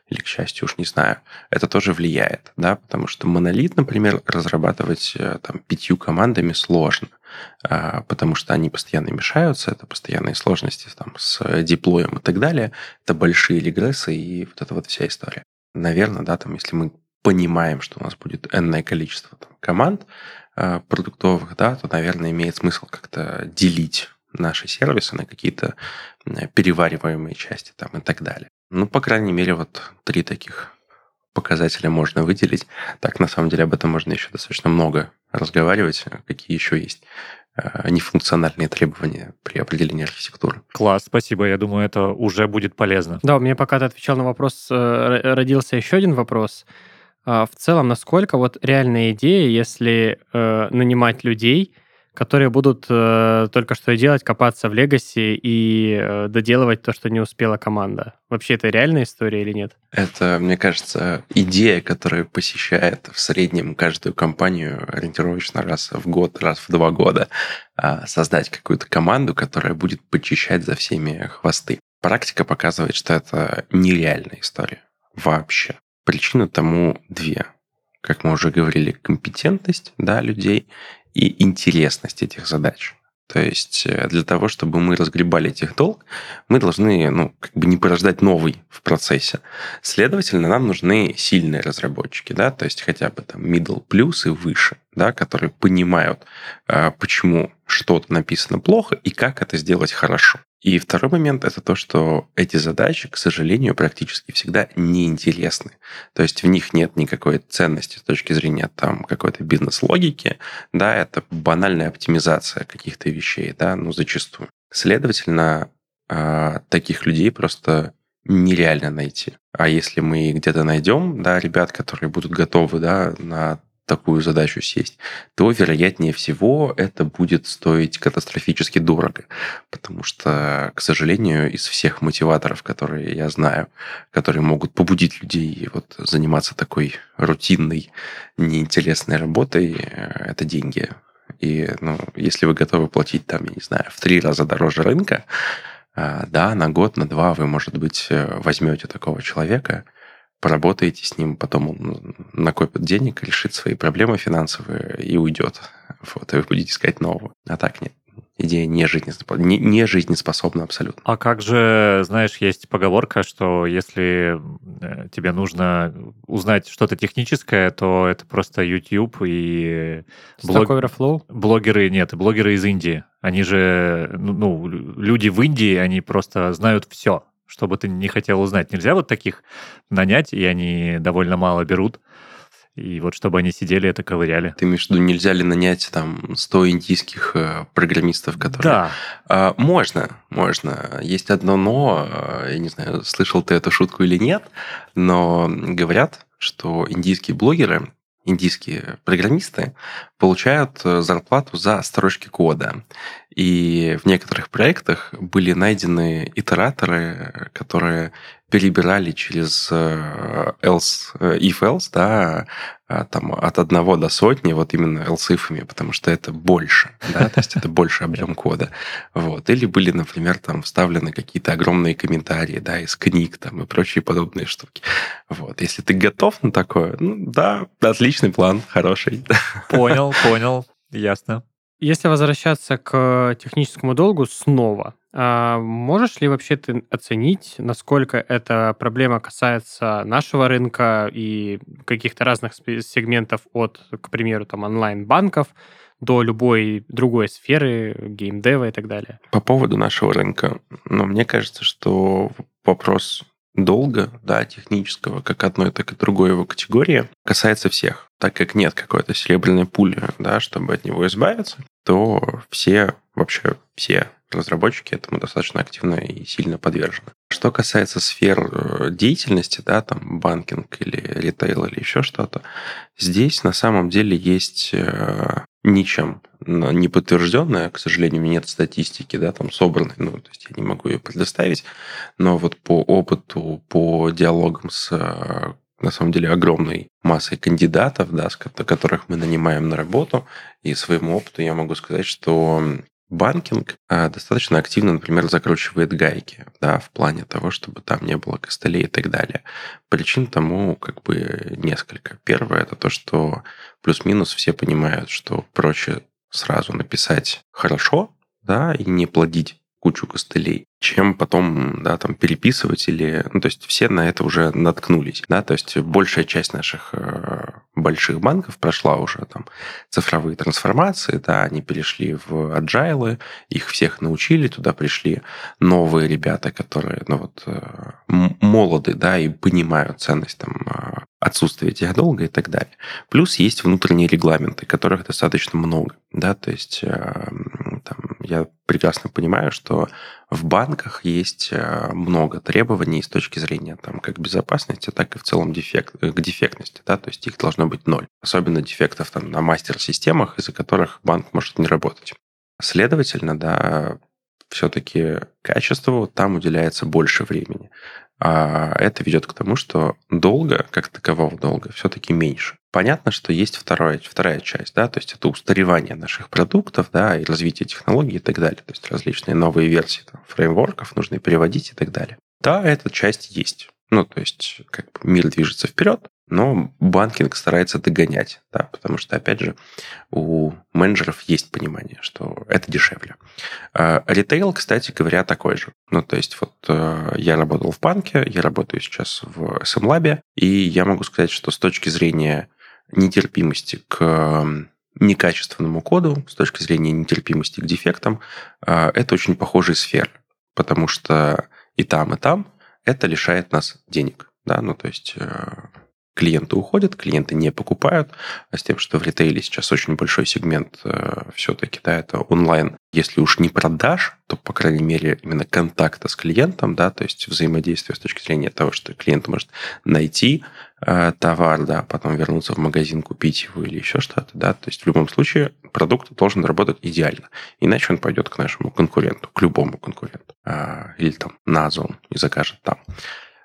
или к счастью, уж не знаю, это тоже влияет, да, потому что монолит, например, разрабатывать э, там пятью командами сложно, а, потому что они постоянно мешаются, это постоянные сложности там с диплоем и так далее, это большие регрессы и вот эта вот вся история. Наверное, да, там, если мы понимаем, что у нас будет энное количество там, команд, продуктовых, да, то, наверное, имеет смысл как-то делить наши сервисы на какие-то перевариваемые части там и так далее. Ну, по крайней мере, вот три таких показателя можно выделить. Так, на самом деле, об этом можно еще достаточно много разговаривать, какие еще есть э, нефункциональные требования при определении архитектуры. Класс, спасибо. Я думаю, это уже будет полезно. Да, у меня пока ты отвечал на вопрос, э, родился еще один вопрос – в целом, насколько вот реальная идея, если э, нанимать людей, которые будут э, только что делать, копаться в Легаси и э, доделывать то, что не успела команда. Вообще это реальная история или нет? Это, мне кажется, идея, которая посещает в среднем каждую компанию ориентировочно раз в год, раз в два года, э, создать какую-то команду, которая будет почищать за всеми хвосты. Практика показывает, что это нереальная история вообще. Причины тому две. Как мы уже говорили, компетентность да, людей и интересность этих задач. То есть э, для того, чтобы мы разгребали этих долг, мы должны ну, как бы не порождать новый в процессе. Следовательно, нам нужны сильные разработчики, да, то есть хотя бы там middle plus и выше, да, которые понимают, э, почему что-то написано плохо и как это сделать хорошо. И второй момент это то, что эти задачи, к сожалению, практически всегда неинтересны. То есть в них нет никакой ценности с точки зрения там какой-то бизнес-логики. Да, это банальная оптимизация каких-то вещей, да, ну зачастую. Следовательно, а, таких людей просто нереально найти. А если мы где-то найдем, да, ребят, которые будут готовы, да, на такую задачу сесть, то, вероятнее всего, это будет стоить катастрофически дорого. Потому что, к сожалению, из всех мотиваторов, которые я знаю, которые могут побудить людей вот заниматься такой рутинной, неинтересной работой, э, это деньги. И ну, если вы готовы платить там, я не знаю, в три раза дороже рынка, э, да, на год, на два вы, может быть, э, возьмете такого человека – поработаете с ним, потом он накопит денег, решит свои проблемы финансовые и уйдет. Вот, и вы будете искать нового. А так нет. Идея не жизнеспособна, не, не жизнеспособна абсолютно. А как же, знаешь, есть поговорка, что если э, тебе нужно узнать что-то техническое, то это просто YouTube и блог... Overflow? блогеры, нет, блогеры из Индии. Они же, ну, ну, люди в Индии, они просто знают все что бы ты не хотел узнать. Нельзя вот таких нанять, и они довольно мало берут. И вот чтобы они сидели, это ковыряли. Ты имеешь в виду, нельзя ли нанять там 100 индийских э, программистов, которые... Да. А, можно, можно. Есть одно но, э, я не знаю, слышал ты эту шутку или нет, но говорят, что индийские блогеры индийские программисты получают э, зарплату за строчки кода. И в некоторых проектах были найдены итераторы, которые перебирали через э, else, э, if-else, да, а, там от одного до сотни, вот именно else потому что это больше, да, то есть это больше объем кода. Вот. Или были, например, там вставлены какие-то огромные комментарии, да, из книг там и прочие подобные штуки. Вот. Если ты готов на такое, ну да, отличный план, хороший. Понял, понял, ясно. Если возвращаться к техническому долгу снова, а можешь ли вообще ты оценить, насколько эта проблема касается нашего рынка и каких-то разных сегментов от, к примеру, там онлайн-банков до любой другой сферы, геймдева и так далее. По поводу нашего рынка, ну, мне кажется, что вопрос долга, да, технического, как одной, так и другой его категории, касается всех. Так как нет какой-то серебряной пули, да, чтобы от него избавиться, то все, вообще все разработчики этому достаточно активно и сильно подвержены. Что касается сфер э, деятельности, да, там банкинг или ритейл или еще что-то, здесь на самом деле есть э, ничем не подтвержденная, к сожалению, нет статистики, да, там собранной, ну, то есть я не могу ее предоставить, но вот по опыту, по диалогам с на самом деле огромной массой кандидатов, да, с которых мы нанимаем на работу, и своему опыту я могу сказать, что банкинг а, достаточно активно, например, закручивает гайки, да, в плане того, чтобы там не было костылей и так далее. Причин тому как бы несколько. Первое – это то, что плюс-минус все понимают, что проще сразу написать «хорошо», да, и не плодить кучу костылей, чем потом, да, там переписывать или... Ну, то есть все на это уже наткнулись, да, то есть большая часть наших э, больших банков прошла уже там цифровые трансформации, да, они перешли в agile, их всех научили, туда пришли новые ребята, которые, ну вот, э, молоды, да, и понимают ценность там э, отсутствия этих долга и так далее. Плюс есть внутренние регламенты, которых достаточно много, да, то есть там, я прекрасно понимаю, что в банках есть э, много требований с точки зрения там, как безопасности, так и в целом дефект, э, к дефектности. Да? То есть их должно быть ноль. Особенно дефектов там, на мастер-системах, из-за которых банк может не работать. Следовательно, да, все-таки качеству там уделяется больше времени. А это ведет к тому, что долго, как такового долга, все-таки меньше. Понятно, что есть вторая, вторая часть, да, то есть это устаревание наших продуктов, да, и развитие технологий и так далее. То есть различные новые версии там, фреймворков нужно переводить и так далее. Да, эта часть есть. Ну, то есть, как бы мир движется вперед, но банкинг старается догонять, да, потому что, опять же, у менеджеров есть понимание, что это дешевле. А, ритейл, кстати говоря, такой же. Ну, то есть, вот э, я работал в банке, я работаю сейчас в SM-лабе, и я могу сказать, что с точки зрения нетерпимости к некачественному коду, с точки зрения нетерпимости к дефектам, э, это очень похожие сферы, потому что и там, и там это лишает нас денег. Да? Ну, то есть э, клиенты уходят, клиенты не покупают, а с тем, что в ритейле сейчас очень большой сегмент э, все-таки, да, это онлайн. Если уж не продаж, то, по крайней мере, именно контакта с клиентом, да, то есть взаимодействие с точки зрения того, что клиент может найти э, товар, да, потом вернуться в магазин, купить его или еще что-то, да, то есть в любом случае продукт должен работать идеально, иначе он пойдет к нашему конкуренту, к любому конкуренту, э, или там на Озон и закажет там.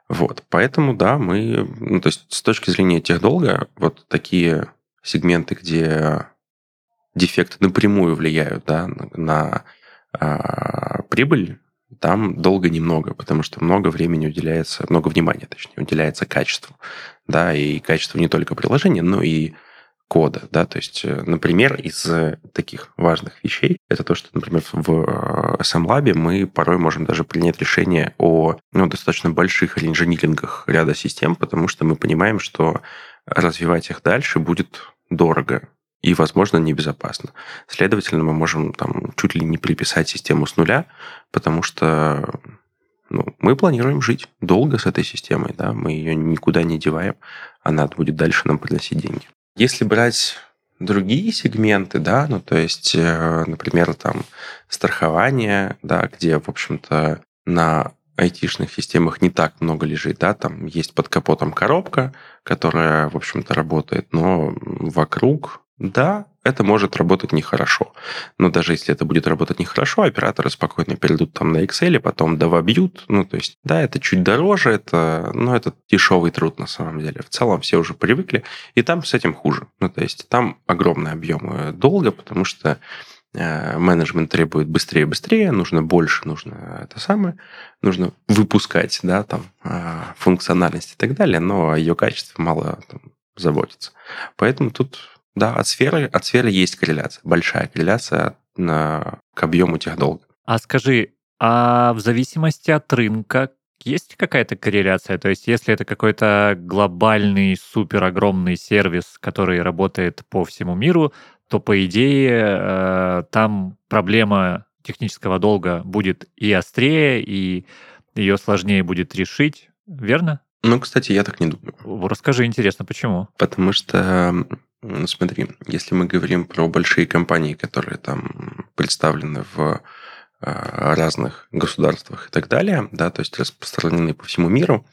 Вот, поэтому, да, мы, ну, то есть с точки зрения техдолга, вот такие сегменты, где дефекты напрямую влияют, да, на, на а, прибыль, там долго немного, потому что много времени уделяется, много внимания, точнее, уделяется качеству, да, и качеству не только приложения, но и кода, да, то есть, э, например, из таких важных вещей, это то, что, например, в SMLab э, мы порой можем даже принять решение о ну, достаточно больших реинжинирингах ряда систем, потому что мы понимаем, что развивать их дальше будет дорого и, возможно, небезопасно. Следовательно, мы можем там чуть ли не приписать систему с нуля, потому что ну, мы планируем жить долго с этой системой, да, мы ее никуда не деваем, она будет дальше нам приносить деньги. Если брать другие сегменты, да, ну, то есть, э, например, там, страхование, да, где, в общем-то, на айтишных системах не так много лежит, да, там есть под капотом коробка, которая, в общем-то, работает, но вокруг да, это может работать нехорошо. Но даже если это будет работать нехорошо, операторы спокойно перейдут там на Excel, потом довобьют. Ну, то есть, да, это чуть дороже, это, но это дешевый труд на самом деле. В целом все уже привыкли, и там с этим хуже. Ну, то есть, там огромный объем э, долга, потому что э, менеджмент требует быстрее и быстрее, нужно больше, нужно это самое, нужно выпускать, да, там, э, функциональность и так далее, но ее качестве мало там, заботиться. Поэтому тут да, от сферы, от сферы есть корреляция, большая корреляция на, к объему тех долга. А скажи, а в зависимости от рынка есть какая-то корреляция? То есть если это какой-то глобальный, супер огромный сервис, который работает по всему миру, то, по идее, э, там проблема технического долга будет и острее, и ее сложнее будет решить, верно? Ну, кстати, я так не думаю. Расскажи, интересно, почему? Потому что, ну, смотри, если мы говорим про большие компании, которые там представлены в а, разных государствах и так далее, да, то есть распространены по всему миру,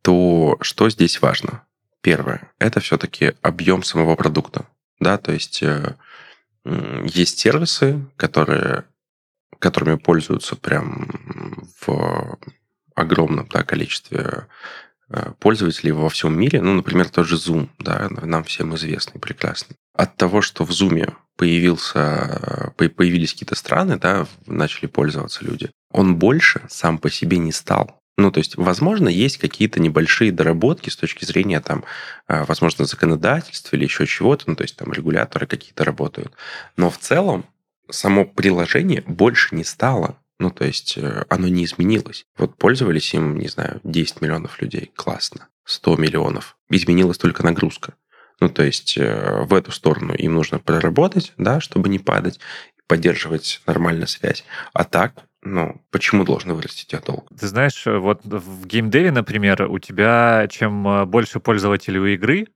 то что здесь важно? Первое, это все-таки объем самого продукта, да, то есть э, есть сервисы, которые, которыми пользуются прям в огромном да, количестве пользователей во всем мире. Ну, например, тот же Zoom, да, нам всем известный, прекрасный. От того, что в Zoom появился, появились какие-то страны, да, начали пользоваться люди, он больше сам по себе не стал. Ну, то есть, возможно, есть какие-то небольшие доработки с точки зрения, там, а, возможно, законодательства или еще чего-то, ну, то есть, там, регуляторы какие-то работают. Но в целом само приложение больше не стало. Ну, то есть, э, оно не изменилось. Вот пользовались им, не знаю, 10 миллионов людей. Классно. 100 миллионов. Изменилась только нагрузка. Ну, то есть, э, в эту сторону им нужно проработать, да, чтобы не падать, поддерживать нормальную связь. А так, ну, почему должен вырасти тебя долг? Ты знаешь, э, вот в геймдеве, например, у тебя чем больше пользователей у игры,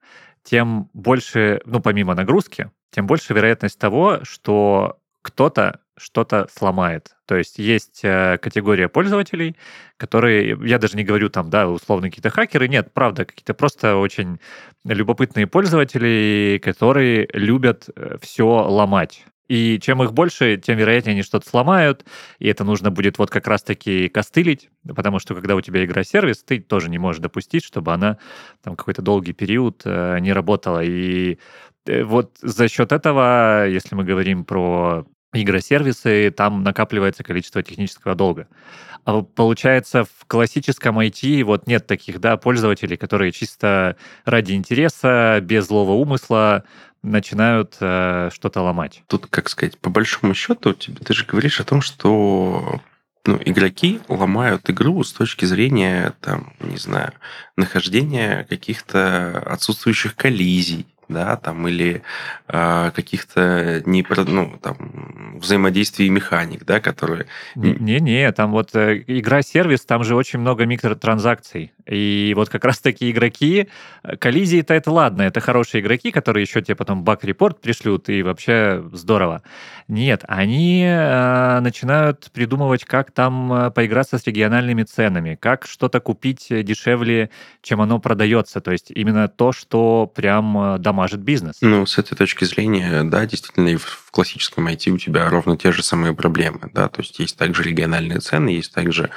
тем больше, ну, помимо нагрузки, тем больше вероятность того, что кто-то что-то сломает. То есть есть э, категория пользователей, которые, я даже не говорю там, да, условно какие-то хакеры, нет, правда, какие-то просто очень любопытные пользователи, которые любят все ломать. И чем их больше, тем вероятнее они что-то сломают, и это нужно будет вот как раз-таки костылить, потому что когда у тебя игра-сервис, ты тоже не можешь допустить, чтобы она там какой-то долгий период э, не работала. И э, вот за счет этого, если мы говорим про игросервисы, там накапливается количество технического долга. А получается, в классическом IT вот нет таких да, пользователей, которые чисто ради интереса, без злого умысла начинают э, что-то ломать. Тут, как сказать, по большому счету, тебе, ты же говоришь о том, что ну, игроки ломают игру с точки зрения, там, не знаю, нахождения каких-то отсутствующих коллизий, да, там, или э, каких-то не, ну, там, взаимодействий механик, да, которые... Не-не, там вот э, игра-сервис, там же очень много микротранзакций. И вот как раз такие игроки, э, коллизии-то это ладно, это хорошие игроки, которые еще тебе потом баг-репорт пришлют, и вообще здорово. Нет, они э, начинают придумывать, как там э, поиграться с региональными ценами, как что-то купить дешевле, чем оно продается. То есть именно то, что прям дамажит бизнес. Ну, с этой точки зрения, да, действительно, и в классическом IT у тебя ровно те же самые проблемы, да, то есть есть также региональные цены, есть также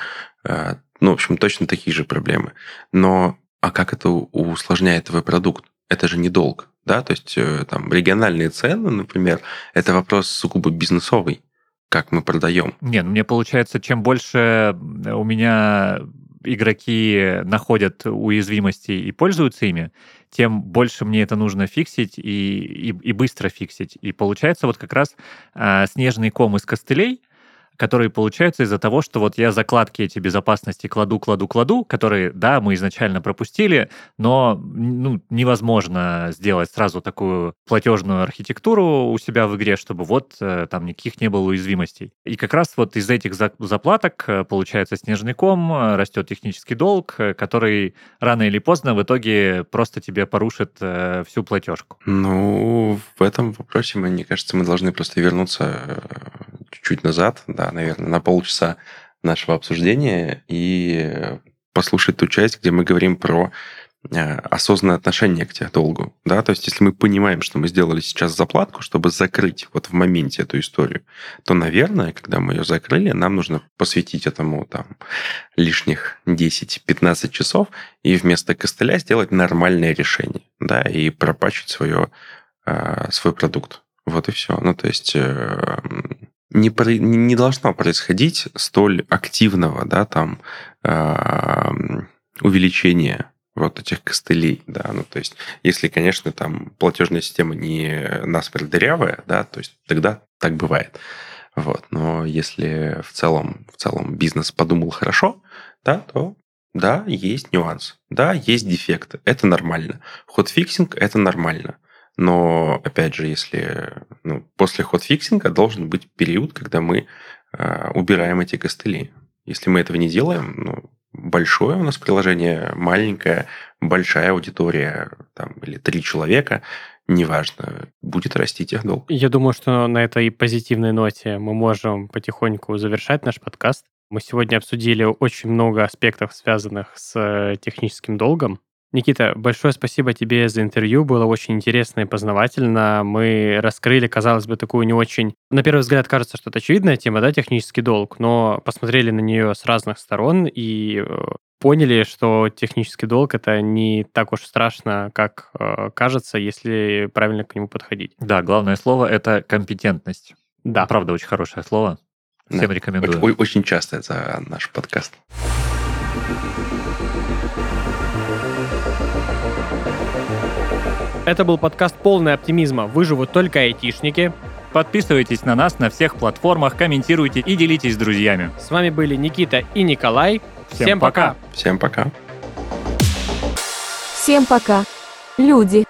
ну, в общем, точно такие же проблемы. Но а как это усложняет твой продукт? Это же не долг, да? То есть э, там региональные цены, например, это вопрос сугубо бизнесовый как мы продаем. Не, ну мне получается, чем больше у меня игроки находят уязвимости и пользуются ими, тем больше мне это нужно фиксить и, и, и быстро фиксить. И получается вот как раз а, снежный ком из костылей — которые получаются из-за того, что вот я закладки эти безопасности кладу, кладу, кладу, которые, да, мы изначально пропустили, но ну, невозможно сделать сразу такую платежную архитектуру у себя в игре, чтобы вот э, там никаких не было уязвимостей. И как раз вот из этих заплаток э, получается снежный ком, э, растет технический долг, который рано или поздно в итоге просто тебе порушит всю платежку. Ну, в этом вопросе, мне кажется, мы должны просто вернуться чуть-чуть назад, да, наверное, на полчаса нашего обсуждения и послушать ту часть, где мы говорим про э, осознанное отношение к долгу. Да? То есть, если мы понимаем, что мы сделали сейчас заплатку, чтобы закрыть вот в моменте эту историю, то, наверное, когда мы ее закрыли, нам нужно посвятить этому там лишних 10-15 часов и вместо костыля сделать нормальное решение, да, и пропачить свое, э, свой продукт. Вот и все. Ну, то есть не, не должно происходить столь активного, да, там, э, увеличения вот этих костылей, да, ну, то есть, если, конечно, там платежная система не насмерть дырявая, да, то есть тогда так бывает, вот, но если в целом, в целом бизнес подумал хорошо, да, то да, есть нюанс, да, есть дефекты, это нормально. Hotfixing – это нормально. Но, опять же, если ну, после hotfixing а должен быть период, когда мы э, убираем эти костыли. Если мы этого не делаем, ну, большое у нас приложение, маленькое, большая аудитория, там, или три человека, неважно, будет расти техдолг. Я думаю, что на этой позитивной ноте мы можем потихоньку завершать наш подкаст. Мы сегодня обсудили очень много аспектов, связанных с э, техническим долгом. Никита, большое спасибо тебе за интервью. Было очень интересно и познавательно. Мы раскрыли, казалось бы, такую не очень... На первый взгляд кажется, что это очевидная тема, да, технический долг, но посмотрели на нее с разных сторон и э, поняли, что технический долг это не так уж страшно, как э, кажется, если правильно к нему подходить. Да, главное слово это компетентность. Да. Правда, очень хорошее слово. Всем да. рекомендую. Очень, очень часто это наш подкаст. Это был подкаст «Полный оптимизма. Выживут только айтишники». Подписывайтесь на нас на всех платформах, комментируйте и делитесь с друзьями. С вами были Никита и Николай. Всем, Всем пока. Всем пока. Всем пока. Люди.